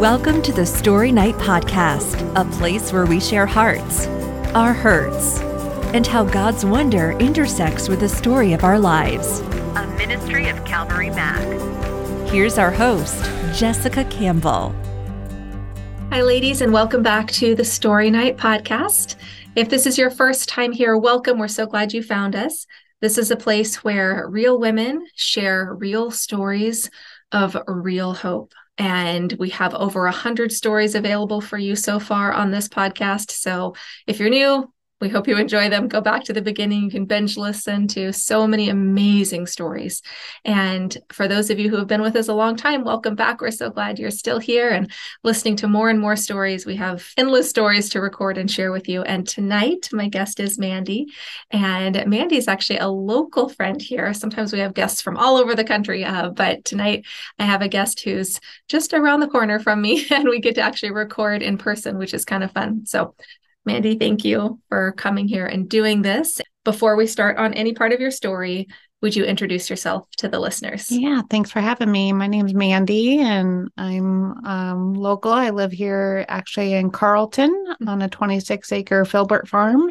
Welcome to the Story Night Podcast, a place where we share hearts, our hurts, and how God's wonder intersects with the story of our lives. A ministry of Calvary Mac. Here's our host, Jessica Campbell. Hi, ladies, and welcome back to the Story Night Podcast. If this is your first time here, welcome. We're so glad you found us. This is a place where real women share real stories of real hope. And we have over a hundred stories available for you so far on this podcast. So if you're new, we hope you enjoy them. Go back to the beginning. You can binge listen to so many amazing stories. And for those of you who have been with us a long time, welcome back. We're so glad you're still here and listening to more and more stories. We have endless stories to record and share with you. And tonight, my guest is Mandy. And Mandy is actually a local friend here. Sometimes we have guests from all over the country, uh, but tonight I have a guest who's just around the corner from me, and we get to actually record in person, which is kind of fun. So Mandy, thank you for coming here and doing this. Before we start on any part of your story, would you introduce yourself to the listeners? Yeah, thanks for having me. My name's Mandy and I'm um, local. I live here actually in Carlton mm-hmm. on a 26 acre Filbert farm.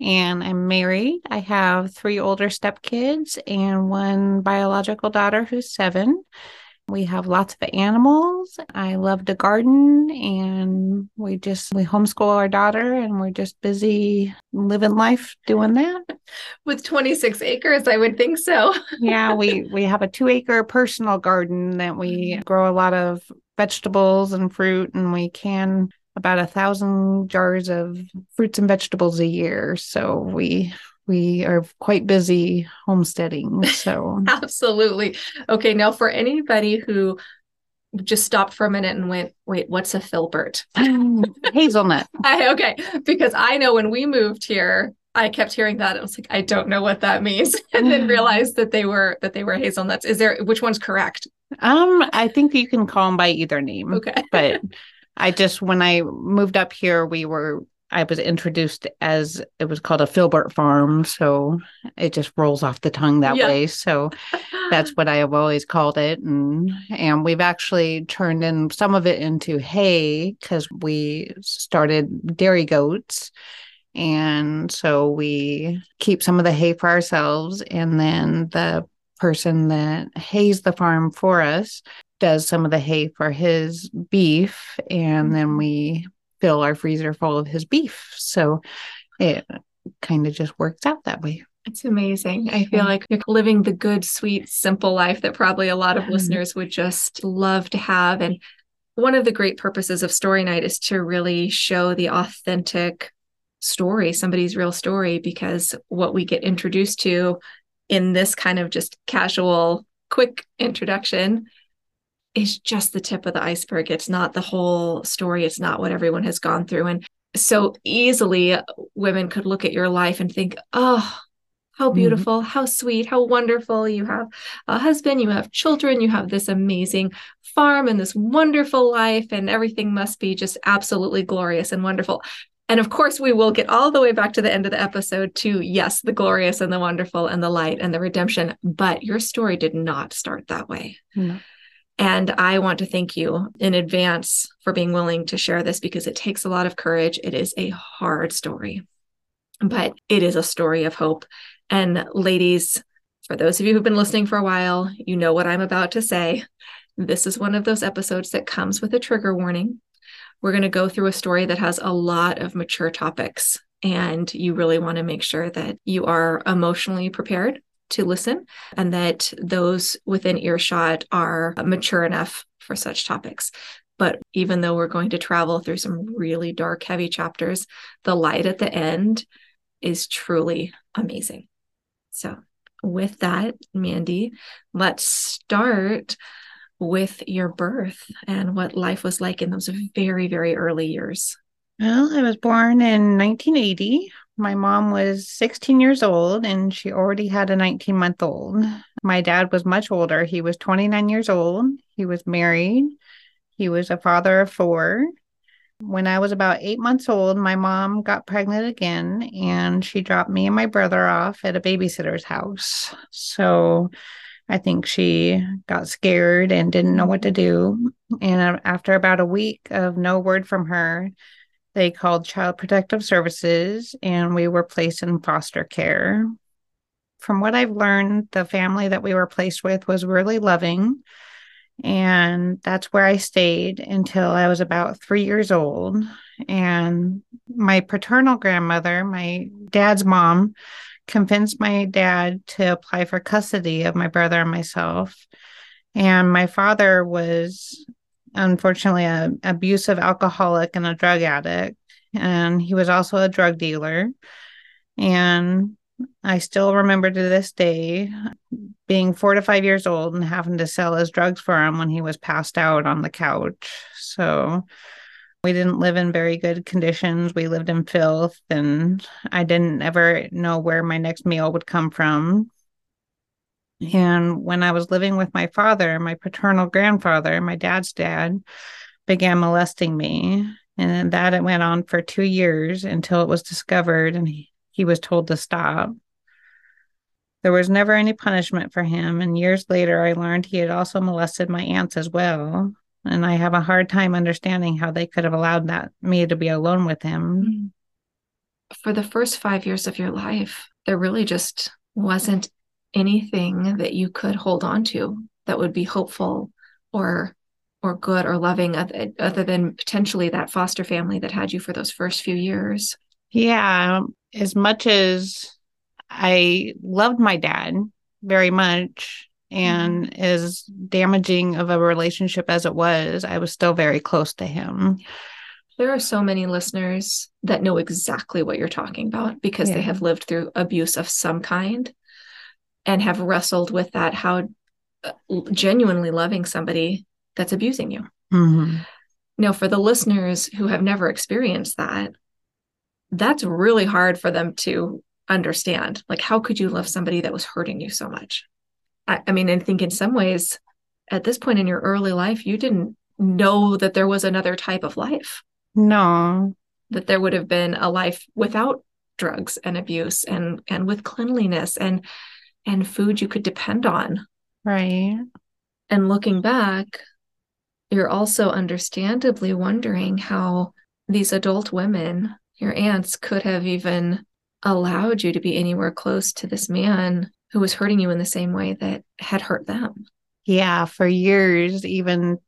And I'm married. I have three older stepkids and one biological daughter who's seven. We have lots of animals. I love to garden and we just we homeschool our daughter and we're just busy living life doing that. With 26 acres, I would think so. yeah, we we have a 2-acre personal garden that we mm-hmm. grow a lot of vegetables and fruit and we can about a thousand jars of fruits and vegetables a year. So we we are quite busy homesteading. So, absolutely. Okay. Now, for anybody who just stopped for a minute and went, wait, what's a filbert? Hazelnut. I, okay. Because I know when we moved here, I kept hearing that. I was like, I don't know what that means. And then realized that they were that they were hazelnuts. Is there which one's correct? Um, I think you can call them by either name. Okay. but I just when I moved up here, we were I was introduced as it was called a filbert farm. So it just rolls off the tongue that yeah. way. So that's what I have always called it. And and we've actually turned in some of it into hay because we started dairy goats. And so we keep some of the hay for ourselves. And then the person that hays the farm for us does some of the hay for his beef. And then we fill our freezer full of his beef. So it kind of just works out that way. It's amazing. I feel like you're living the good, sweet, simple life that probably a lot of mm-hmm. listeners would just love to have. And one of the great purposes of Story Night is to really show the authentic story, somebody's real story, because what we get introduced to in this kind of just casual, quick introduction is just the tip of the iceberg. It's not the whole story. It's not what everyone has gone through. And so easily women could look at your life and think, oh, how mm-hmm. beautiful, mm-hmm. how sweet, how wonderful. You have a husband, you have children, you have this amazing farm and this wonderful life, and everything must be just absolutely glorious and wonderful. And of course, we will get all the way back to the end of the episode to yes, the glorious and the wonderful and the light and the redemption. But your story did not start that way. Mm-hmm. And I want to thank you in advance for being willing to share this because it takes a lot of courage. It is a hard story, but it is a story of hope. And ladies, for those of you who've been listening for a while, you know what I'm about to say. This is one of those episodes that comes with a trigger warning. We're going to go through a story that has a lot of mature topics, and you really want to make sure that you are emotionally prepared to listen and that those within earshot are mature enough for such topics. But even though we're going to travel through some really dark, heavy chapters, the light at the end is truly amazing. So, with that, Mandy, let's start with your birth and what life was like in those very, very early years. Well, I was born in 1980 my mom was 16 years old and she already had a 19 month old. My dad was much older. He was 29 years old. He was married. He was a father of four. When I was about eight months old, my mom got pregnant again and she dropped me and my brother off at a babysitter's house. So I think she got scared and didn't know what to do. And uh, after about a week of no word from her, they called Child Protective Services and we were placed in foster care. From what I've learned, the family that we were placed with was really loving. And that's where I stayed until I was about three years old. And my paternal grandmother, my dad's mom, convinced my dad to apply for custody of my brother and myself. And my father was unfortunately an abusive alcoholic and a drug addict. And he was also a drug dealer. And I still remember to this day being four to five years old and having to sell his drugs for him when he was passed out on the couch. So we didn't live in very good conditions. We lived in filth, and I didn't ever know where my next meal would come from. And when I was living with my father, my paternal grandfather, my dad's dad, began molesting me. And that it went on for two years until it was discovered and he, he was told to stop. There was never any punishment for him. And years later, I learned he had also molested my aunts as well and I have a hard time understanding how they could have allowed that me to be alone with him. Mm. For the first 5 years of your life, there really just wasn't anything that you could hold on to that would be hopeful or or good or loving other, other than potentially that foster family that had you for those first few years. Yeah, as much as I loved my dad very much, and mm-hmm. as damaging of a relationship as it was, I was still very close to him. There are so many listeners that know exactly what you're talking about because yeah. they have lived through abuse of some kind and have wrestled with that how uh, genuinely loving somebody that's abusing you. Mm-hmm. Now, for the listeners who have never experienced that, that's really hard for them to understand. Like, how could you love somebody that was hurting you so much? I, I mean, I think in some ways, at this point in your early life, you didn't know that there was another type of life. No. That there would have been a life without drugs and abuse and and with cleanliness and and food you could depend on. Right. And looking back, you're also understandably wondering how these adult women, your aunts, could have even allowed you to be anywhere close to this man who was hurting you in the same way that had hurt them. Yeah, for years, even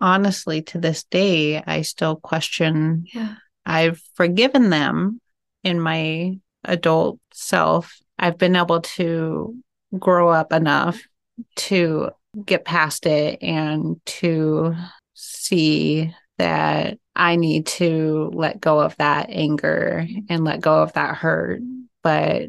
honestly to this day, I still question. Yeah. I've forgiven them in my adult self. I've been able to grow up enough to get past it and to see that I need to let go of that anger and let go of that hurt. But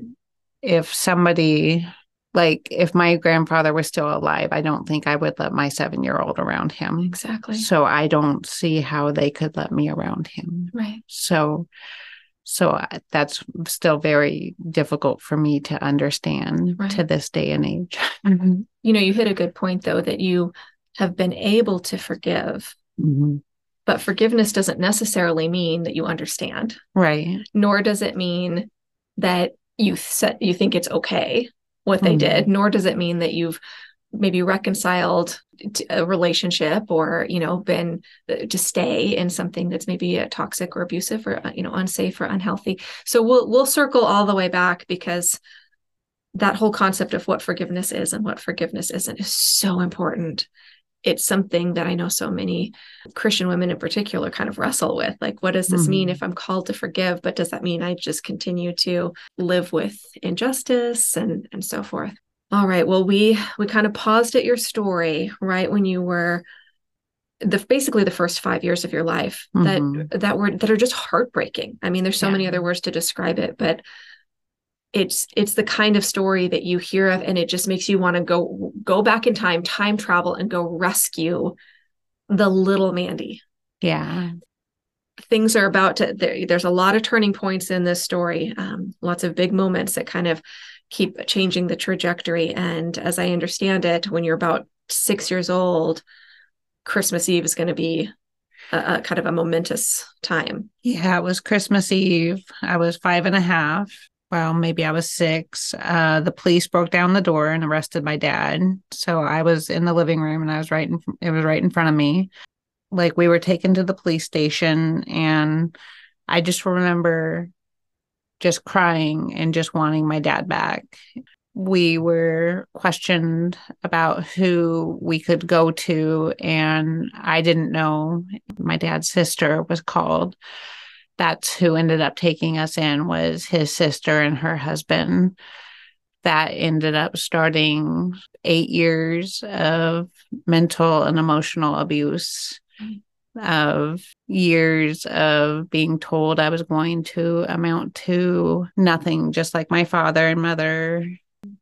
if somebody like if my grandfather was still alive, I don't think I would let my seven year old around him. Exactly. So I don't see how they could let me around him. Right. So, so that's still very difficult for me to understand right. to this day and age. Mm-hmm. You know, you hit a good point though that you have been able to forgive. Mm-hmm. But forgiveness doesn't necessarily mean that you understand. Right. Nor does it mean that you set you think it's okay what they mm-hmm. did nor does it mean that you've maybe reconciled a relationship or you know been uh, to stay in something that's maybe uh, toxic or abusive or uh, you know unsafe or unhealthy so we'll we'll circle all the way back because that whole concept of what forgiveness is and what forgiveness isn't is so important it's something that I know so many Christian women in particular kind of wrestle with. Like, what does this mm-hmm. mean if I'm called to forgive? But does that mean I just continue to live with injustice and and so forth? All right. Well, we we kind of paused at your story right when you were the basically the first five years of your life mm-hmm. that that were that are just heartbreaking. I mean, there's so yeah. many other words to describe it, but it's it's the kind of story that you hear of and it just makes you want to go go back in time time travel and go rescue the little mandy yeah things are about to there, there's a lot of turning points in this story um, lots of big moments that kind of keep changing the trajectory. And as i understand it when you're about six years old christmas eve is going to be a, a, kind of a momentous time. Yeah it was christmas eve. I was five and a half. Well, maybe I was six, uh, the police broke down the door and arrested my dad. So I was in the living room and I was right in, it was right in front of me. Like we were taken to the police station and I just remember just crying and just wanting my dad back. We were questioned about who we could go to, and I didn't know. My dad's sister was called that's who ended up taking us in was his sister and her husband that ended up starting eight years of mental and emotional abuse of years of being told I was going to amount to nothing, just like my father and mother,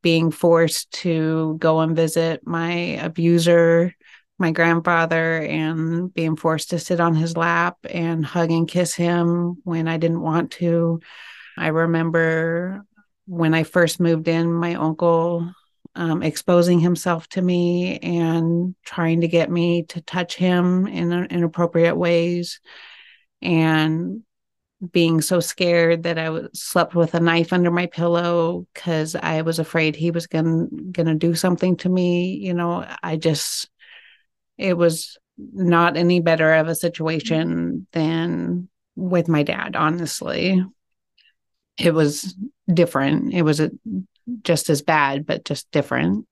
being forced to go and visit my abuser my grandfather and being forced to sit on his lap and hug and kiss him when I didn't want to. I remember when I first moved in, my uncle um, exposing himself to me and trying to get me to touch him in inappropriate ways and being so scared that I slept with a knife under my pillow because I was afraid he was going to do something to me. You know, I just it was not any better of a situation than with my dad, honestly. It was different. It was a, just as bad, but just different.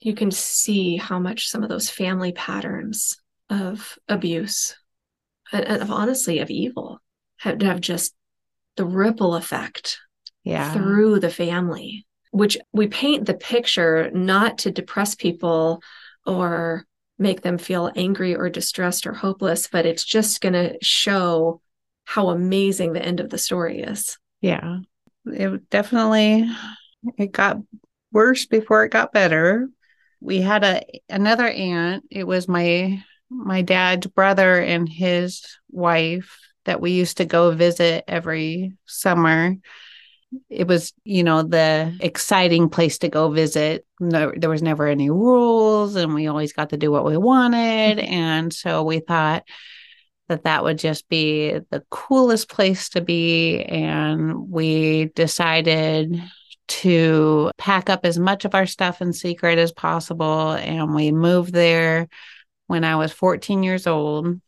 You can see how much some of those family patterns of abuse and of honestly of evil have, have just the ripple effect yeah. through the family, which we paint the picture not to depress people or make them feel angry or distressed or hopeless, but it's just going to show how amazing the end of the story is. Yeah. It definitely it got worse before it got better. We had a another aunt. It was my my dad's brother and his wife that we used to go visit every summer it was you know the exciting place to go visit no, there was never any rules and we always got to do what we wanted and so we thought that that would just be the coolest place to be and we decided to pack up as much of our stuff in secret as possible and we moved there when i was 14 years old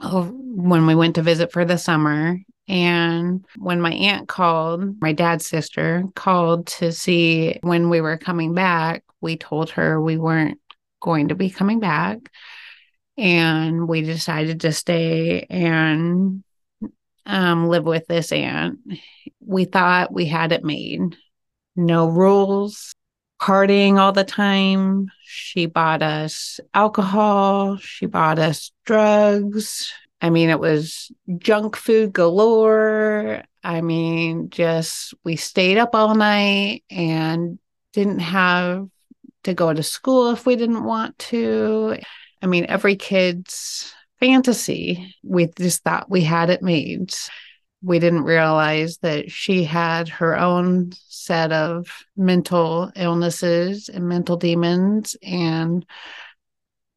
oh, when we went to visit for the summer and when my aunt called, my dad's sister called to see when we were coming back, we told her we weren't going to be coming back. And we decided to stay and um, live with this aunt. We thought we had it made. No rules, partying all the time. She bought us alcohol, she bought us drugs, I mean, it was junk food galore. I mean, just we stayed up all night and didn't have to go to school if we didn't want to. I mean, every kid's fantasy. We just thought we had it made. We didn't realize that she had her own set of mental illnesses and mental demons and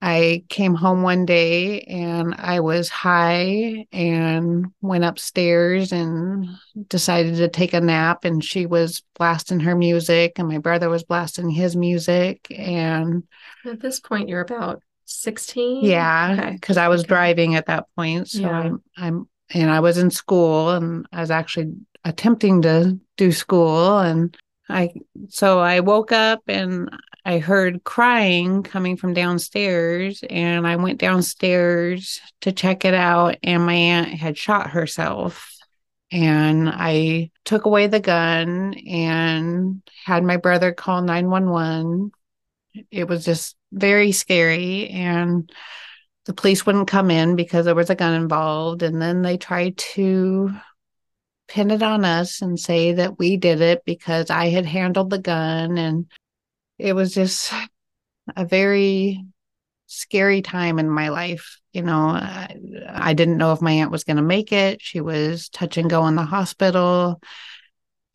I came home one day and I was high and went upstairs and decided to take a nap. And she was blasting her music, and my brother was blasting his music. And at this point, you're about 16? Yeah, because okay. I was okay. driving at that point. So yeah. I'm, I'm, and I was in school and I was actually attempting to do school. And I, so I woke up and I heard crying coming from downstairs, and I went downstairs to check it out, and my aunt had shot herself. And I took away the gun and had my brother call 911. It was just very scary. And the police wouldn't come in because there was a gun involved. And then they tried to pin it on us and say that we did it because I had handled the gun. And it was just a very scary time in my life. You know, I, I didn't know if my aunt was going to make it. She was touch and go in the hospital.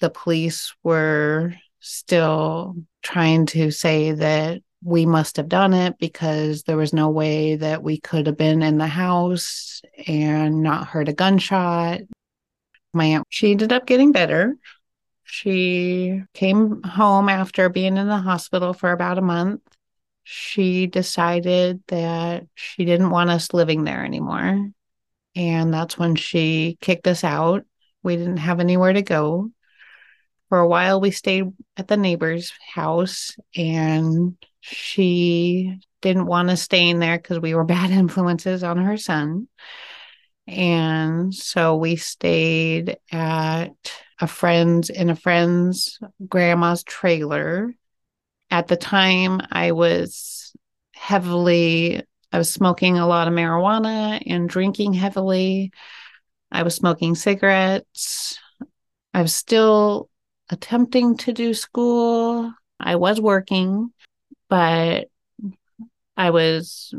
The police were still trying to say that we must have done it because there was no way that we could have been in the house and not heard a gunshot. My aunt, she ended up getting better She came home after being in the hospital for about a month. She decided that she didn't want us living there anymore. And that's when she kicked us out. We didn't have anywhere to go. For a while, we stayed at the neighbor's house, and she didn't want to stay in there because we were bad influences on her son. And so we stayed at a friend's in a friend's grandma's trailer. At the time, I was heavily, I was smoking a lot of marijuana and drinking heavily. I was smoking cigarettes. I was still attempting to do school. I was working, but I was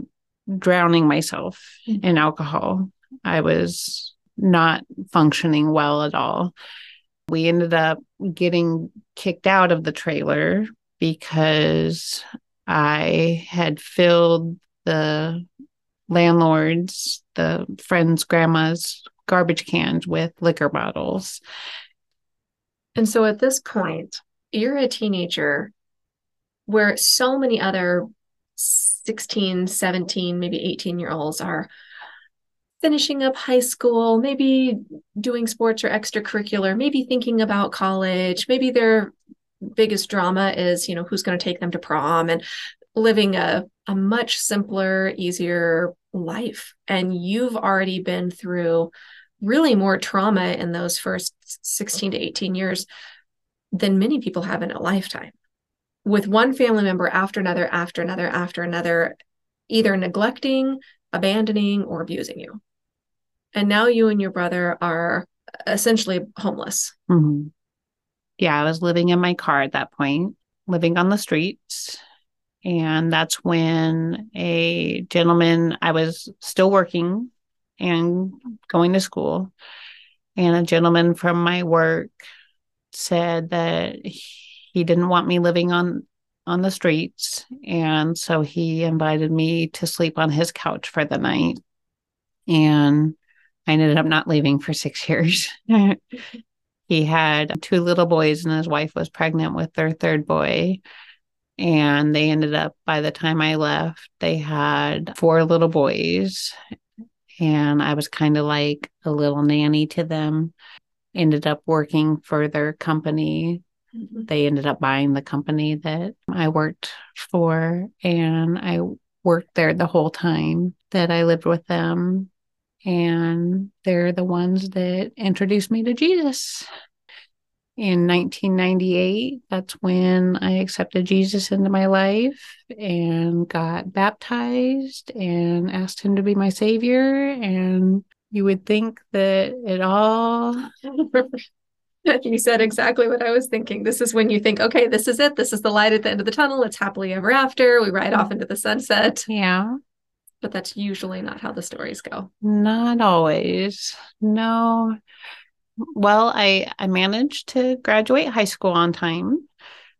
drowning myself mm-hmm. in alcohol. I was not functioning well at all. We ended up getting kicked out of the trailer because I had filled the landlord's, the friend's grandma's garbage cans with liquor bottles. And so at this point, you're a teenager where so many other 16, 17, maybe 18 year olds are finishing up high school, maybe doing sports or extracurricular, maybe thinking about college, maybe their biggest drama is, you know, who's going to take them to prom and living a, a much simpler, easier life. And you've already been through really more trauma in those first 16 to 18 years than many people have in a lifetime with one family member after another, after another, after another, either neglecting, abandoning, or abusing you. And now you and your brother are essentially homeless. Mm-hmm. Yeah, I was living in my car at that point, living on the streets. And that's when a gentleman, I was still working and going to school. And a gentleman from my work said that he didn't want me living on on the streets. And so he invited me to sleep on his couch for the night. And i ended up not leaving for 6 years. He had two little boys and his wife was pregnant with their third boy. And they ended up by the time i left they had four little boys and i was kind of like a little nanny to them ended up working for their company Mm-hmm. They ended up buying the company that I worked for, and I worked there the whole time that I lived with them. And they're the ones that introduced me to Jesus. In 1998, that's when I accepted Jesus into my life and got baptized and asked him to be my savior. And you would think that it all you said exactly what I was thinking. This is when you think, okay, this is it. This is the light at the end of the tunnel. It's happily ever after. We ride off into the sunset. Yeah. But that's usually not how the stories go. Not always. No. Well, I I managed to graduate high school on time.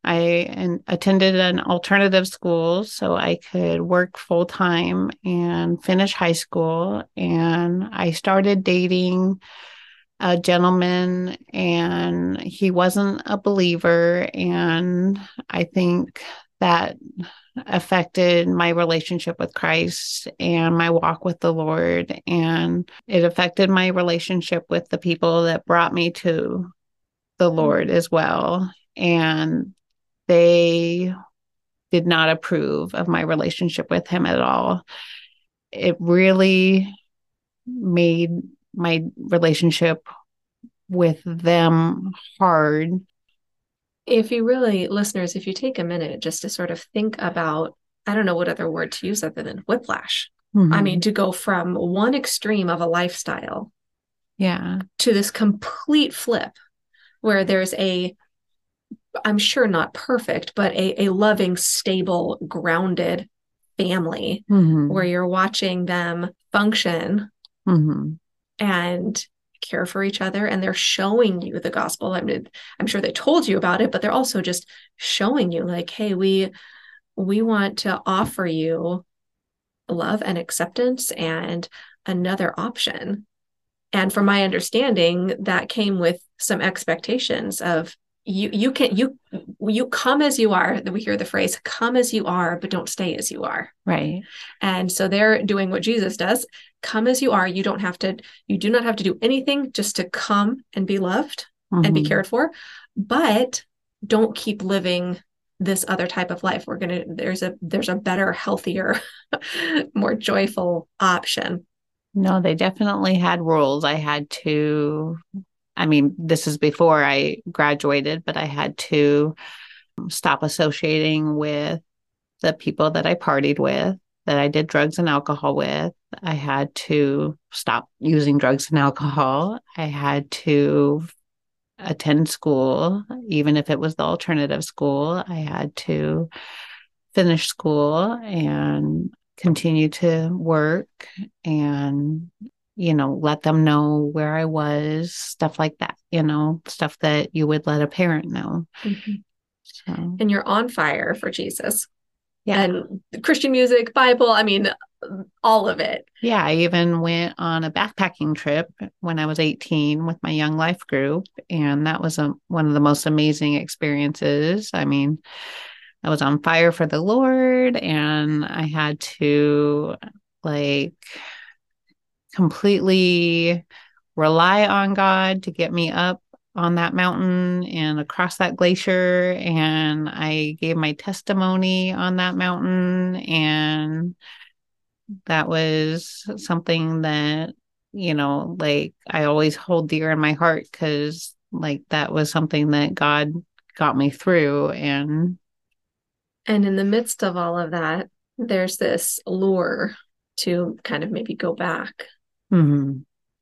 I attended an alternative school so I could work full time and finish high school. And I started dating a gentleman and he wasn't a believer and i think that affected my relationship with Christ and my walk with the Lord and it affected my relationship with the people that brought me to the mm-hmm. Lord as well and they did not approve of my relationship with him at all it really made my relationship with them hard. If you really, listeners, if you take a minute just to sort of think about, I don't know what other word to use other than whiplash. Mm-hmm. I mean, to go from one extreme of a lifestyle. Yeah. To this complete flip where there's a, I'm sure not perfect, but a, a loving, stable, grounded family mm-hmm. where you're watching them function mm-hmm and care for each other and they're showing you the gospel. I mean i'm sure they told you about it but they're also just showing you like hey we we want to offer you love and acceptance and another option. And from my understanding that came with some expectations of you you can you you come as you are that we hear the phrase come as you are but don't stay as you are. Right. And so they're doing what jesus does. Come as you are. You don't have to you do not have to do anything just to come and be loved mm-hmm. and be mm-hmm. cared for but don't keep living this other type of life. We're to there's a there's a better healthier more joyful option. No they definitely had rules. I had to I mean, this is before I graduated, but I had to stop associating with the people that I partied with, that I did drugs and alcohol with. I had to stop using drugs and alcohol. I had to attend school, even if it was the alternative school. I had to finish school and continue to work and you know, let them know where I was, stuff like that, you know, stuff that you would let a parent know. Mm-hmm. So. And you're on fire for Jesus. Yeah. And Christian music, Bible, I mean, all of it. Yeah. I even went on a backpacking trip when I was 18 with my young life group. And that was a, one of the most amazing experiences. I mean, I was on fire for the Lord and I had to like completely rely on God to get me up on that mountain and across that glacier. And I gave my testimony on that mountain. And that was something that, you know, like I always hold dear in my heart because, like, that was something that God got me through. And, and in the midst of all of that, there's this lure to kind of maybe go back mm-hmm.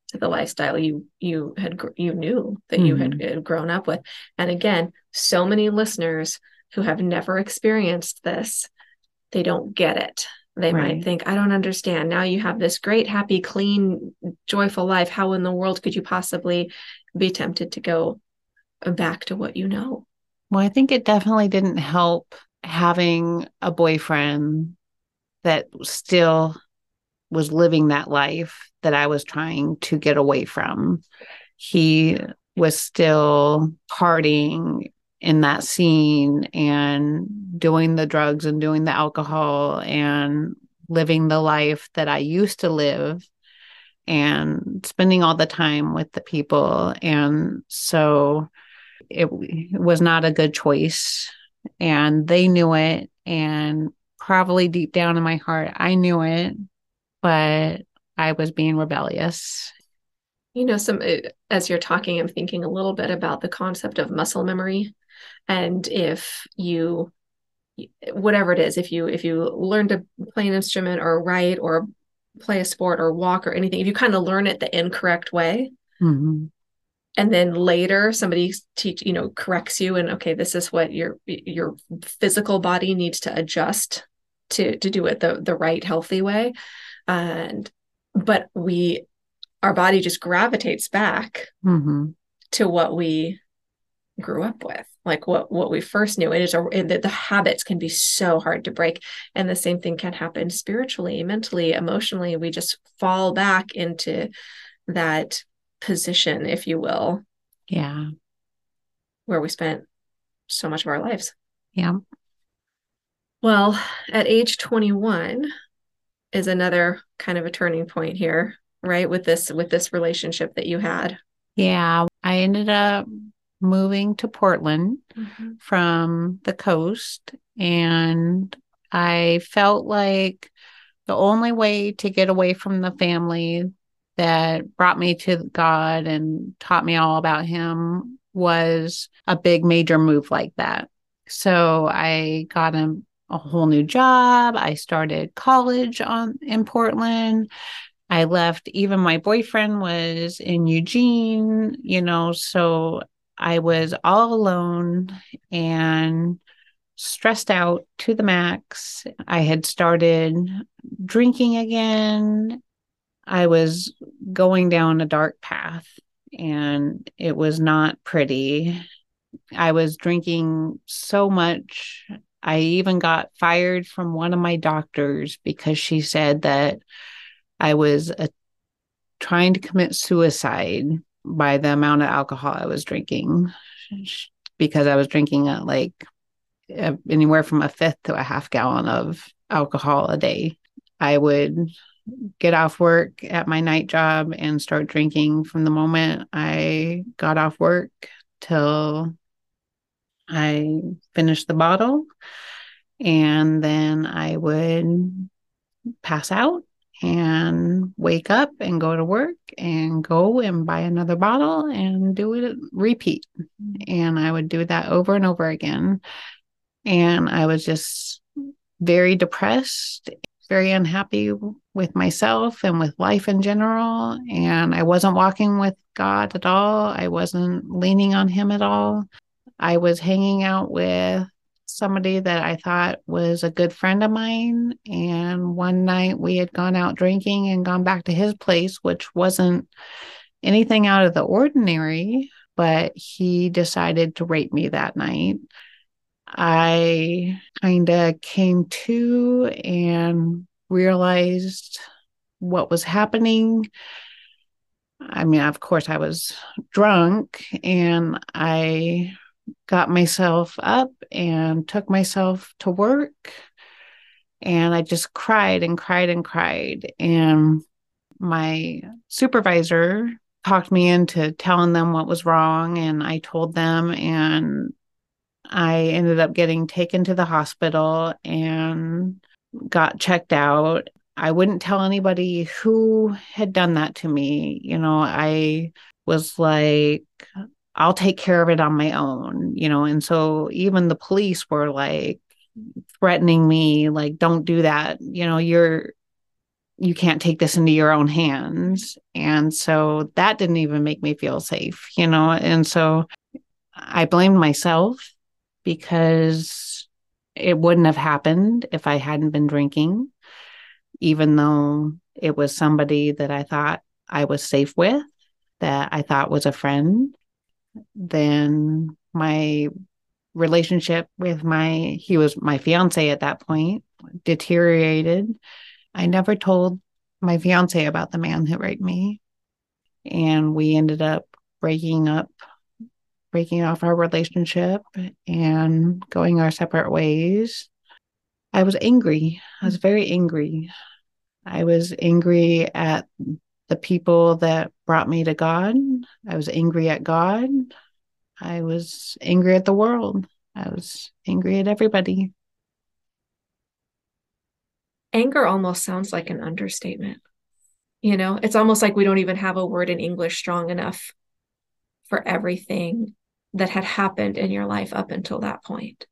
to the lifestyle you you had you knew that mm-hmm. you had, had grown up with and again so many listeners who have never experienced this they don't get it they right. might think i don't understand now you have this great happy clean joyful life how in the world could you possibly be tempted to go back to what you know well i think it definitely didn't help having a boyfriend that still was living that life that I was trying to get away from. He was still partying in that scene and doing the drugs and doing the alcohol and living the life that I used to live and spending all the time with the people. And so it, it was not a good choice. And they knew it. And probably deep down in my heart, I knew it but I was being rebellious. You know, some uh, as you're talking, I'm thinking a little bit about the concept of muscle memory, and if you, whatever it is, if you if you learn to play an instrument or write or play a sport or walk or anything, if you kind of learn it the incorrect way, mm-hmm. and then later somebody teach you know corrects you and okay, this is what your your physical body needs to adjust to to do it the the right healthy way and but we our body just gravitates back mm-hmm. to what we grew up with like what what we first knew. It is a the, the habits can be so hard to break and the same thing can happen spiritually mentally emotionally. We just fall back into that position if you will. Yeah. Where we spent so much of our lives. Yeah. Well at age 21 is another kind of a turning point here, right? With this with this relationship that you had. Yeah, I ended up moving to Portland mm-hmm. from the coast and I felt like the only way to get away from the family that brought me to God and taught me all about him was a big major move like that. So I got a a whole new job. I started college on in Portland. I left even my boyfriend was in Eugene, you know, so I was all alone and stressed out to the max. I had started drinking again. I was going down a dark path and it was not pretty. I was drinking so much I even got fired from one of my doctors because she said that I was a, uh, trying to commit suicide by the amount of alcohol I was drinking. because I was drinking like anywhere from a fifth to a half gallon of alcohol a day. I would get off work at my night job and start drinking from the moment I got off work till I finished the bottle. And then I would pass out and wake up and go to work and go and buy another bottle and do it repeat. And I would do that over and over again. And I was just very depressed, very unhappy with myself and with life in general. And I wasn't walking with God at all. I wasn't leaning on Him at all. I was hanging out with somebody that I thought was a good friend of mine. And one night we had gone out drinking and gone back to his place, which wasn't anything out of the ordinary, but he decided to rape me that night. I kind of came to and realized what was happening. I mean, of course, I was drunk and I got myself up and took myself to work. And I just cried and cried and cried. And my supervisor talked me into telling them what was wrong. And I told them, and I ended up getting taken to the hospital and got checked out. I wouldn't tell anybody who had done that to me. You know, I was like, I'll take care of it on my own, you know. And so even the police were like threatening me, like, don't do that. You know, you're, you can't take this into your own hands. And so that didn't even make me feel safe, you know. And so I blamed myself because it wouldn't have happened if I hadn't been drinking, even though it was somebody that I thought I was safe with, that I thought was a friend then my relationship with my he was my fiance at that point deteriorated. I never told my fiance about the man who raped me. And we ended up breaking up breaking off our relationship and going our separate ways. I was angry. I was very angry. I was angry at the people that brought me to God. I was angry at God. I was angry at the world. I was angry at everybody. Anger almost sounds like an understatement. You know, it's almost like we don't even have a word in English strong enough for everything that had happened in your life up until that point.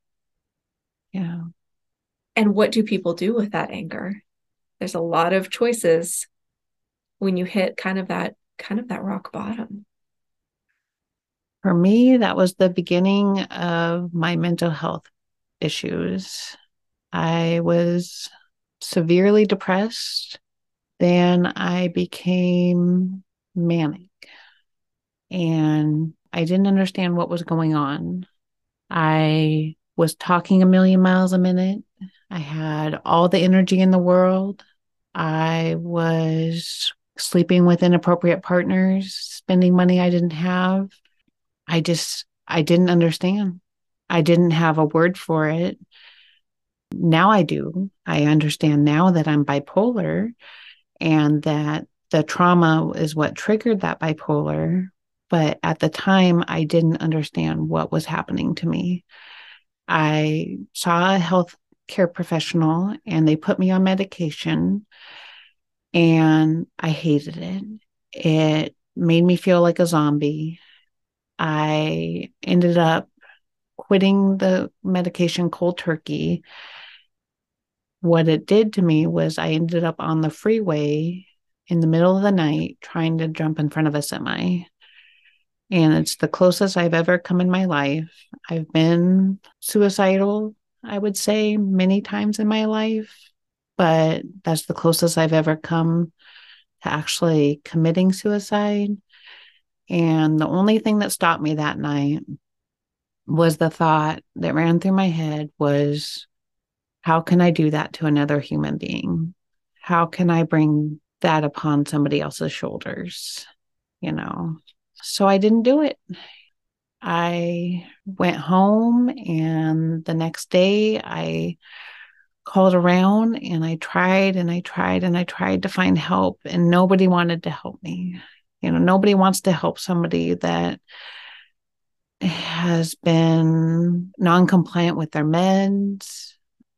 Yeah. And what do people do with that anger? There's a lot of choices when you hit kind of that kind of that rock bottom? For me, that was the beginning of my mental health issues. I was severely depressed. Then I became manic and I didn't understand what was going on. I was talking a million miles a minute. I had all the energy in the world. I was sleeping with inappropriate partners, spending money I didn't have. I just, I didn't understand. I didn't have a word for it. Now I do. I understand now that I'm bipolar and that the trauma is what triggered that bipolar. But at the time, I didn't understand what was happening to me. I saw a health care professional and they put me on medication and I hated it. It made me feel like a zombie. I ended up quitting the medication cold turkey. What it did to me was I ended up on the freeway in the middle of the night trying to jump in front of a semi. And it's the closest I've ever come in my life. I've been suicidal, I would say, many times in my life but that's the closest I've ever come to actually committing suicide. And the only thing that stopped me that night was the thought that ran through my head was how can I do that to another human being? How can I bring that upon somebody else's shoulders? You know, so I didn't do it. I went home, and the next day I called around and I tried and I tried and I tried to find help, and nobody wanted to help me. You know, nobody wants to help somebody that has been non compliant with their meds,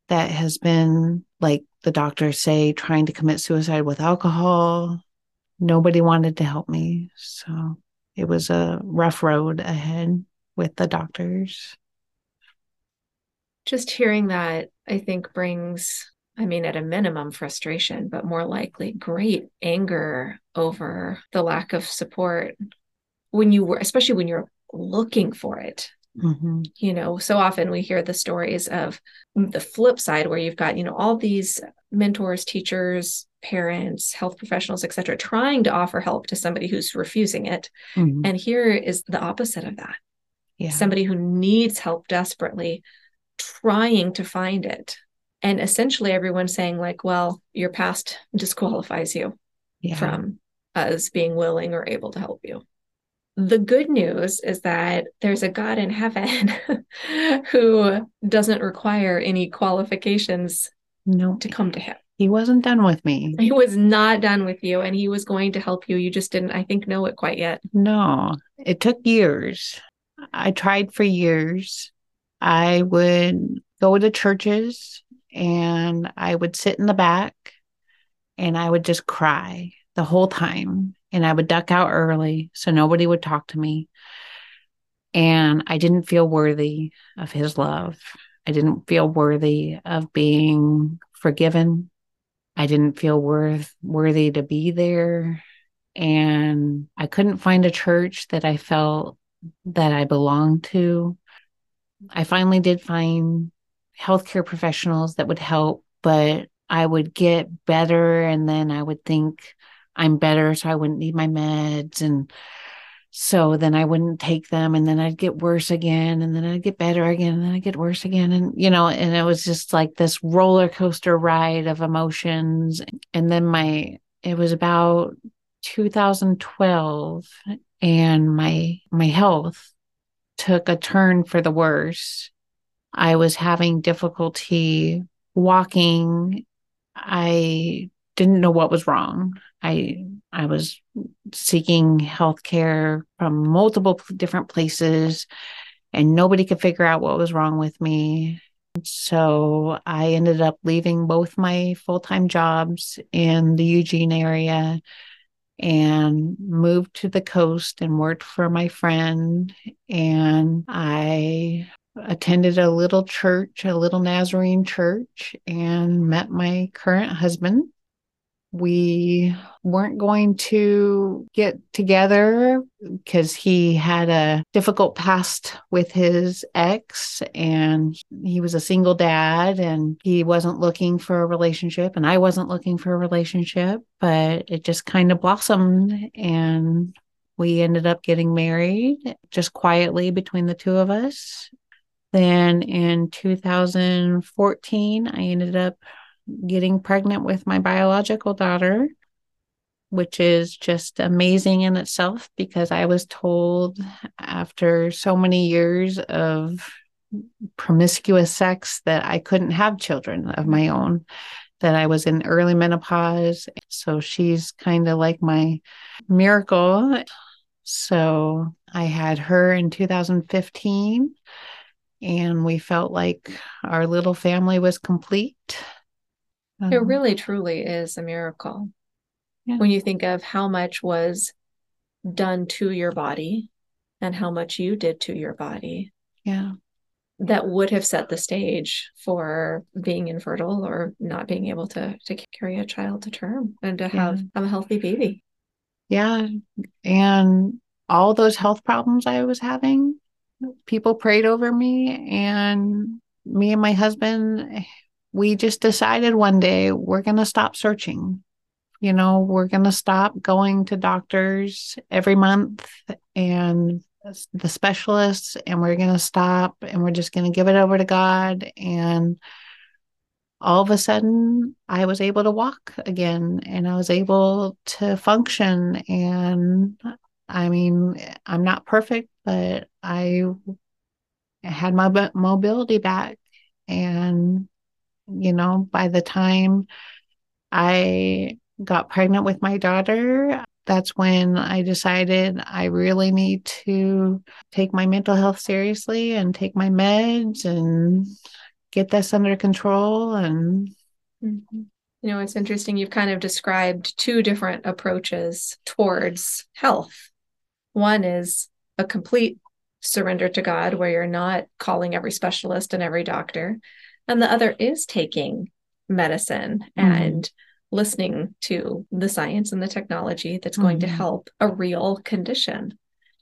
that has been, like the doctors say, trying to commit suicide with alcohol. Nobody wanted to help me. So it was a rough road ahead with the doctors. Just hearing that, I think, brings, I mean, at a minimum, frustration, but more likely great anger over the lack of support when you were, especially when you're looking for it. Mm-hmm. You know, so often we hear the stories of the flip side where you've got, you know, all these mentors, teachers, parents, health professionals, etc., trying to offer help to somebody who's refusing it. Mm-hmm. And here is the opposite of that. Yeah. Somebody who needs help desperately, trying to find it. And essentially everyone saying, like, well, your past disqualifies you yeah. from us being willing or able to help you. The good news is that there's a God in heaven who doesn't require any qualifications no. to come to him. He wasn't done with me. He was not done with you and he was going to help you. You just didn't, I think, know it quite yet. No, it took years. I tried for years. I would go to churches and I would sit in the back and I would just cry the whole time. And I would duck out early so nobody would talk to me. And I didn't feel worthy of his love. I didn't feel worthy of being forgiven. I didn't feel worth worthy to be there. And I couldn't find a church that I felt that I belonged to. I finally did find healthcare professionals that would help, but I would get better and then I would think I'm better so I wouldn't need my meds and so then I wouldn't take them and then I'd get worse again and then I'd get better again and then I'd get worse again. And, you know, and it was just like this roller coaster ride of emotions. And then my, it was about 2012 and my, my health took a turn for the worse. I was having difficulty walking. I didn't know what was wrong. I I was seeking health care from multiple different places and nobody could figure out what was wrong with me. So I ended up leaving both my full-time jobs in the Eugene area and moved to the coast and worked for my friend. And I attended a little church, a little Nazarene church and met my current husband we weren't going to get together because he had a difficult past with his ex and he was a single dad and he wasn't looking for a relationship and I wasn't looking for a relationship, but it just kind of blossomed and we ended up getting married just quietly between the two of us. Then in 2014, I ended up getting pregnant with my biological daughter, which is just amazing in itself because I was told after so many years of promiscuous sex that I couldn't have children of my own, that I was in early menopause. So she's kind of like my miracle. So I had her in 2015 and we felt like our little family was complete. It um, really truly is a miracle. Yeah. When you think of how much was done to your body and how much you did to your body. Yeah. That would have set the stage for being infertile or not being able to to carry a child to term and to have, yeah. have a healthy baby. Yeah. And all those health problems I was having, people prayed over me and me and my husband we just decided one day we're going to stop searching. You know, we're going to stop going to doctors every month and the specialists, and we're going to stop and we're just going to give it over to God. And all of a sudden, I was able to walk again and I was able to function. And I mean, I'm not perfect but I had my mobility back. And, you know, by the time I got pregnant with my daughter, that's when I decided I really need to take my mental health seriously and take my meds and get this under control. And, mm-hmm. you know, it's interesting. You've kind of described two different approaches towards health. One is a complete surrender to God, where you're not calling every specialist and every doctor. And the other is taking medicine mm-hmm. and listening to the science and the technology that's going mm-hmm. to help a real condition.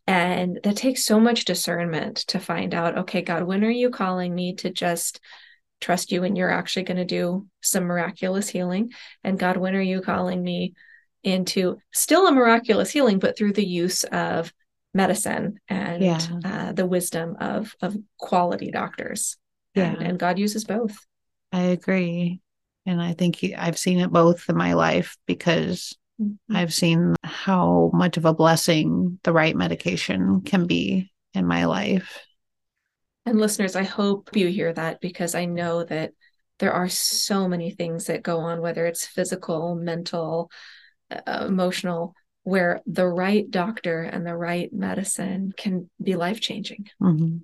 And that takes so much discernment to find out, okay, God, when are you calling me to just trust you and you're actually going to do some miraculous healing? And God, when are you calling me into still a miraculous healing, but through the use of medicine and yeah. uh, the wisdom of of quality doctors? Yeah. And, and God uses both. I agree. And I think he, I've seen it both in my life because mm-hmm. I've seen how much of a blessing the right medication can be in my life. And listeners, I hope you hear that because I know that there are so many things that go on, whether it's physical, mental, uh, emotional, where the right doctor and the right medicine can be life changing. Mm-hmm.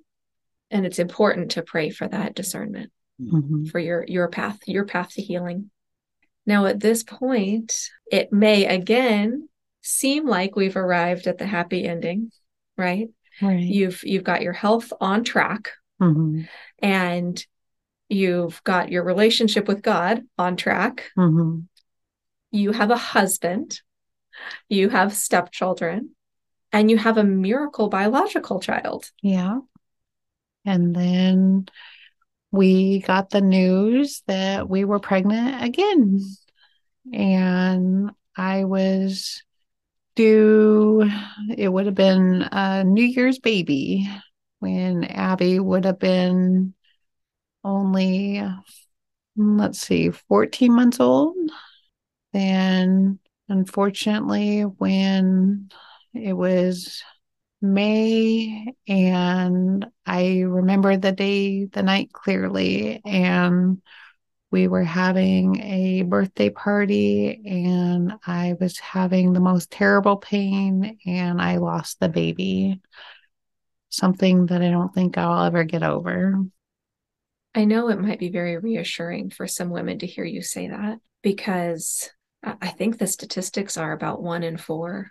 And it's important to pray for that discernment mm-hmm. for your your path your path to healing now at this point it may again seem like we've arrived at the happy ending right, right. you've you've got your health on track mm-hmm. and you've got your relationship with god on track mm-hmm. you have a husband you have stepchildren and you have a miracle biological child yeah and then we got the news that we were pregnant again. And I was due, it would have been a New Year's baby when Abby would have been only, let's see, 14 months old. Then, unfortunately, when it was May, and I remember the day, the night clearly. And we were having a birthday party, and I was having the most terrible pain, and I lost the baby. Something that I don't think I'll ever get over. I know it might be very reassuring for some women to hear you say that because I think the statistics are about one in four,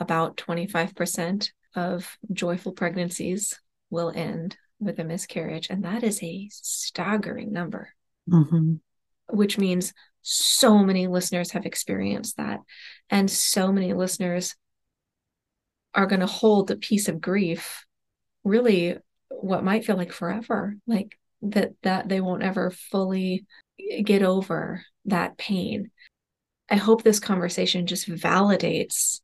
about 25% of joyful pregnancies will end with a miscarriage. And that is a staggering number, mm-hmm. which means so many listeners have experienced that. And so many listeners are going to hold a piece of grief, really what might feel like forever, like that, that they won't ever fully get over that pain. I hope this conversation just validates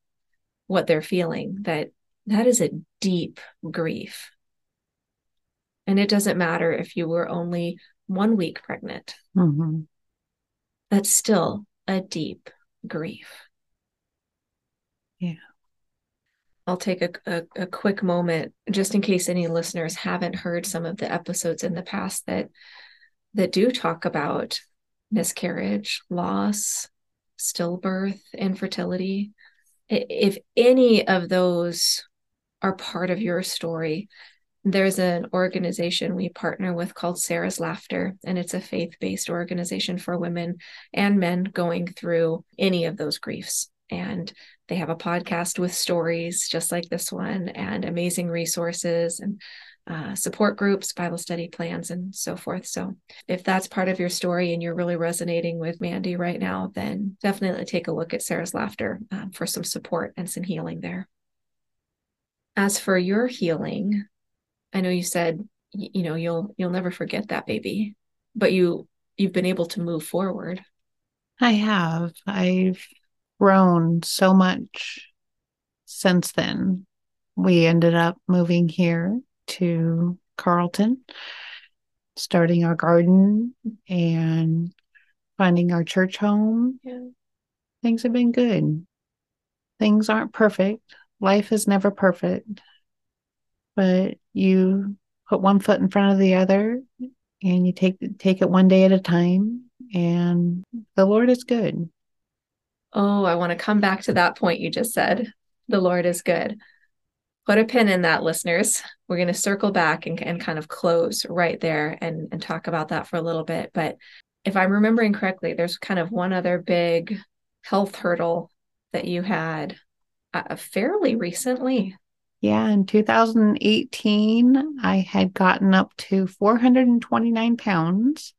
what they're feeling that that is a deep grief. And it doesn't matter if you were only one week pregnant. Mm-hmm. That's still a deep grief. Yeah. I'll take a, a, a, quick moment just in case any listeners haven't heard some of the episodes in the past that that do talk about miscarriage, loss, stillbirth, infertility. If any of those are part of your story. There's an organization we partner with called Sarah's Laughter, and it's a faith based organization for women and men going through any of those griefs. And they have a podcast with stories just like this one, and amazing resources and uh, support groups, Bible study plans, and so forth. So, if that's part of your story and you're really resonating with Mandy right now, then definitely take a look at Sarah's Laughter um, for some support and some healing there as for your healing i know you said you know you'll you'll never forget that baby but you you've been able to move forward. I have. I've grown so much since then. We ended up moving here to carlton starting our garden and finding our church home. Yeah. things have been good. Things aren't perfect life is never perfect, but you put one foot in front of the other and you take take it one day at a time and the Lord is good. Oh, I want to come back to that point you just said. The Lord is good. Put a pin in that, listeners. We're going to circle back and, and kind of close right there and, and talk about that for a little bit. But if I'm remembering correctly, there's kind of one other big health hurdle that you had uh, fairly recently. Yeah, in 2018, I had gotten up to 429 pounds.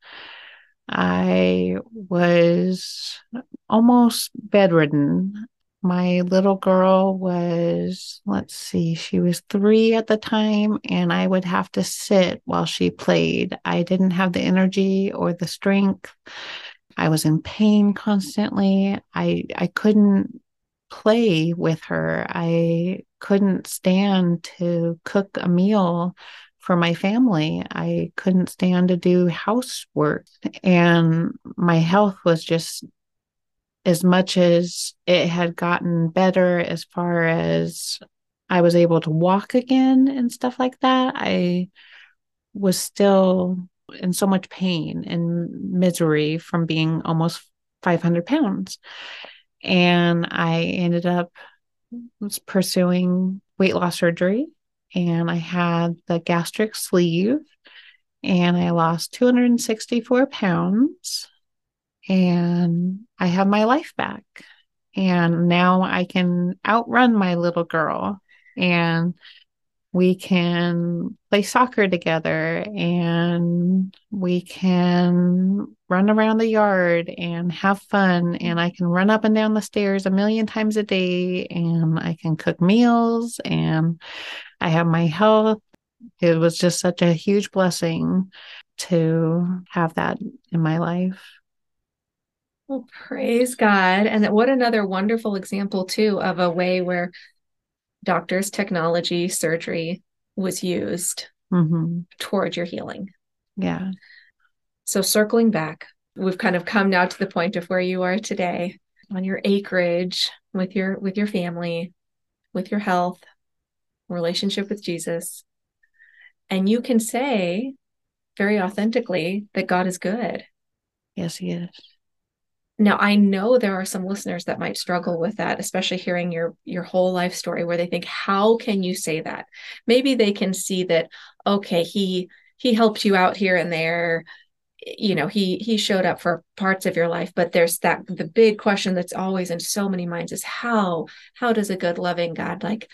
I was almost bedridden. My little girl was, let's see, she was three at the time, and I would have to sit while she played. I didn't have the energy or the strength. I was in pain constantly. I I couldn't play with her. I couldn't stand to cook a meal for my family. I couldn't stand to do housework. And my health was just as much as it had gotten better as far as I was able to walk again and stuff like that. I was still in so much pain and misery from being almost 500 pounds. And I ended up pursuing weight loss surgery and I had the gastric sleeve and I lost 264 pounds and I have my life back. And now I can outrun my little girl and we can play soccer together and we can run around the yard and have fun and I can run up and down the stairs a million times a day and I can cook meals and I have my health. It was just such a huge blessing to have that in my life. Well, praise God. And what another wonderful example, too, of a way where doctors, technology, surgery was used mm-hmm. toward your healing. Yeah. So circling back, we've kind of come now to the point of where you are today on your acreage with your with your family, with your health, relationship with Jesus. And you can say very authentically that God is good. Yes, he is. Now I know there are some listeners that might struggle with that, especially hearing your your whole life story where they think how can you say that? Maybe they can see that okay, he he helped you out here and there. You know he he showed up for parts of your life. But there's that the big question that's always in so many minds is how how does a good loving god like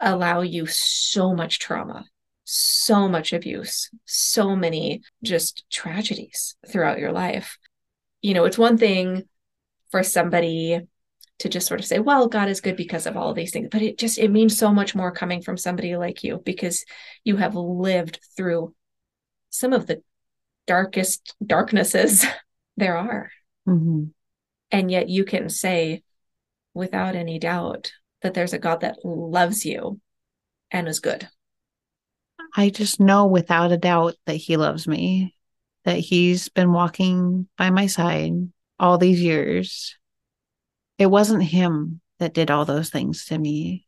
allow you so much trauma so much abuse so many just tragedies throughout your life you know, it's one thing for somebody to just sort of say, well, God is good because of all of these things, but it just, it means so much more coming from somebody like you because you have lived through some of the darkest darknesses there are. Mm-hmm. And yet you can say without any doubt that there's a God that loves you and is good. I just know without a doubt that he loves me that he's been walking by my side all these years. It wasn't him that did all those things to me.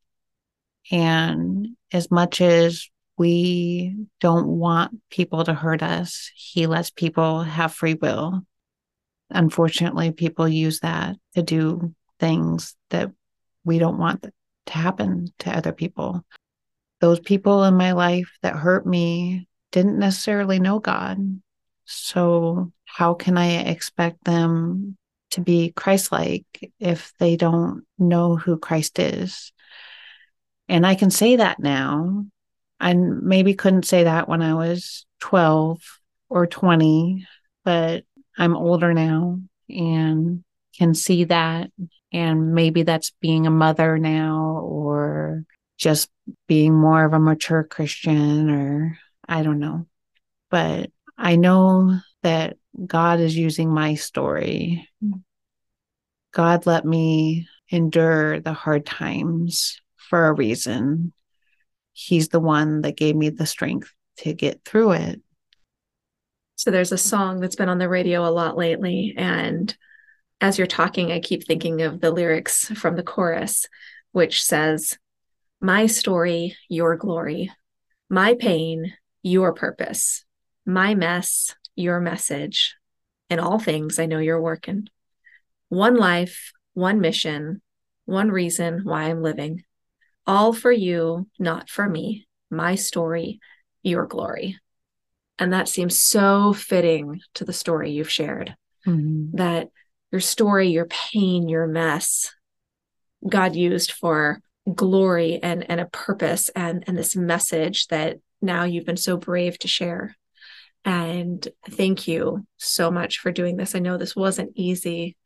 And as much as we don't want people to hurt us, he lets people have free will. Unfortunately, people use that to do things that we don't want to happen to other people. Those people in my life that hurt me didn't necessarily know God. So, how can I expect them to be Christ like if they don't know who Christ is? And I can say that now. I maybe couldn't say that when I was 12 or 20, but I'm older now and can see that. And maybe that's being a mother now or just being more of a mature Christian or I don't know. But I know that God is using my story. God let me endure the hard times for a reason. He's the one that gave me the strength to get through it. So there's a song that's been on the radio a lot lately. And as you're talking, I keep thinking of the lyrics from the chorus, which says, My story, your glory. My pain, your purpose. My mess, your message. In all things, I know you're working. One life, one mission, one reason why I'm living. All for you, not for me. My story, your glory. And that seems so fitting to the story you've shared. Mm-hmm. That your story, your pain, your mess, God used for glory and, and a purpose and, and this message that now you've been so brave to share. And thank you so much for doing this. I know this wasn't easy,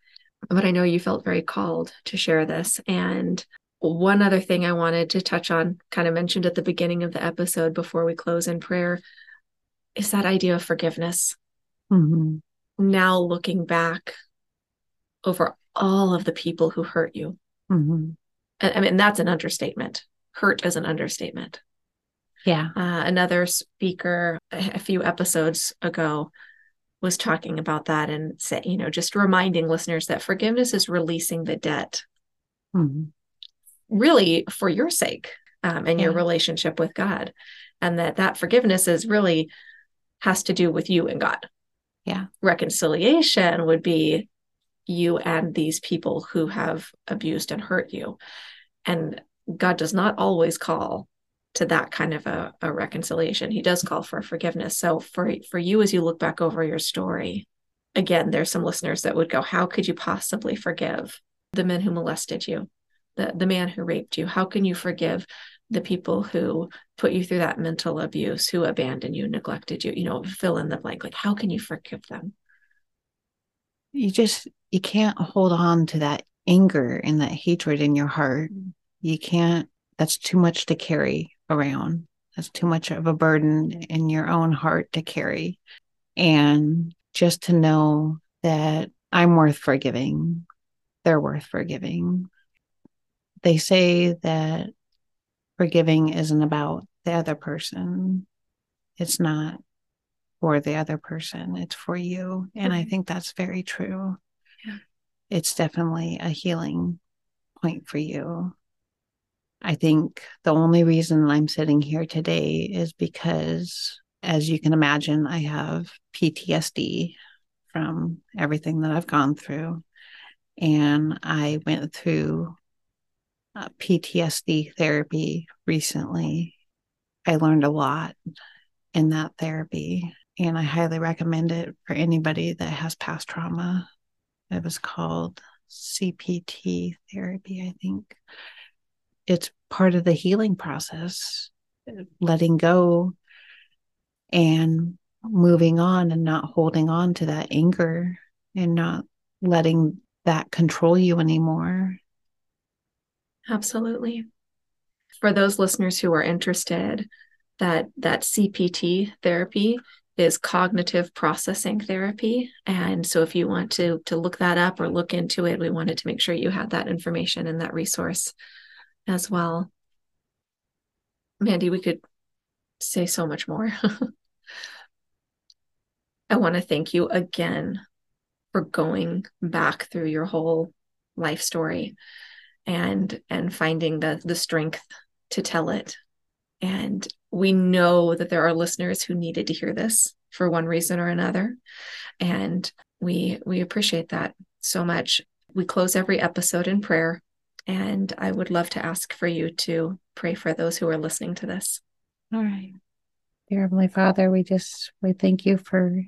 but I know you felt very called to share this. And one other thing I wanted to touch on, kind of mentioned at the beginning of the episode before we close in prayer, is that idea of forgiveness. Mm-hmm. Now looking back over all of the people who hurt you. Mm-hmm. I mean, that's an understatement. Hurt is an understatement. Yeah. Uh, another speaker a, few episodes ago was talking about that and say, you know, just reminding listeners that forgiveness is releasing the debt, mm-hmm. really for your sake um, and yeah. your relationship with God, and that that forgiveness is really has to do with you and God. Yeah, reconciliation would be you and these people who have abused and hurt you, and God does not always call to that kind of a, a reconciliation. He does call for forgiveness. So for for you as you look back over your story, again, there's some listeners that would go, How could you possibly forgive the men who molested you, the, the man who raped you? How can you forgive the people who put you through that mental abuse, who abandoned you, neglected you? You know, fill in the blank. Like, how can you forgive them? You just you can't hold on to that anger and that hatred in your heart. Mm. You can't that's too much to carry around. That's too much of a burden in your own heart to carry. And just to know that I'm worth forgiving, they're worth forgiving. They say that forgiving isn't about the other person, it's not for the other person, it's for you. And I mm-hmm. think that's very true. Yeah. It's definitely a healing point for you. I think the only reason I'm sitting here today is because, as you can imagine, I have PTSD from everything that I've gone through. And I went through uh, PTSD therapy recently. I learned a lot in that therapy, and I highly recommend it for anybody that has past trauma. It was called CPT therapy, I think it's part of the healing process, letting go and moving on and not holding on to that anger and not letting that control you anymore. Absolutely. For those listeners who are interested, that that CPT therapy is cognitive processing therapy and so if you want to to look that up or look into it we wanted to make sure you had that information and that resource as well. Mandy, we could say so much more. I want to thank you again for going back through your whole life story and and finding the the strength to tell it. And we know that there are listeners who needed to hear this for one reason or another. And we we appreciate that so much. We close every episode in prayer. And I would love to ask for you to pray for those who are listening to this. All right. Dear Heavenly Father, we just we thank you for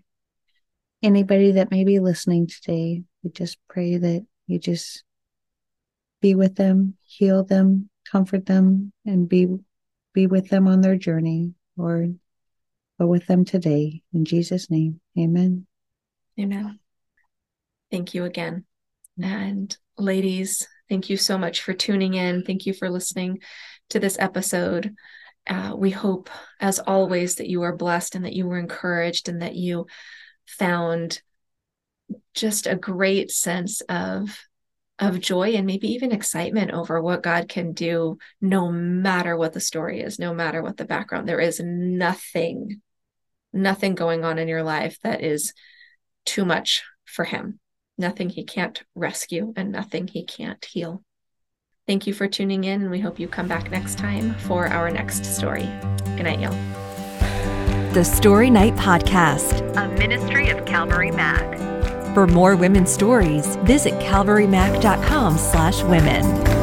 anybody that may be listening today. We just pray that you just be with them, heal them, comfort them, and be be with them on their journey, Lord. Go with them today. In Jesus' name. Amen. Amen. Thank you again. And ladies, Thank you so much for tuning in. Thank you for listening to this episode. Uh, we hope, as always, that you are blessed and that you were encouraged and that you found just a great sense of of joy and maybe even excitement over what God can do no matter what the story is, no matter what the background. There is nothing, nothing going on in your life that is too much for Him nothing he can't rescue, and nothing he can't heal. Thank Thank you for tuning in, and we hope you come back next time for our next story. Good night, y'all. The Story Night Podcast, a ministry of Calvary Mac. For more women's stories, visit calvarymac.com slash women.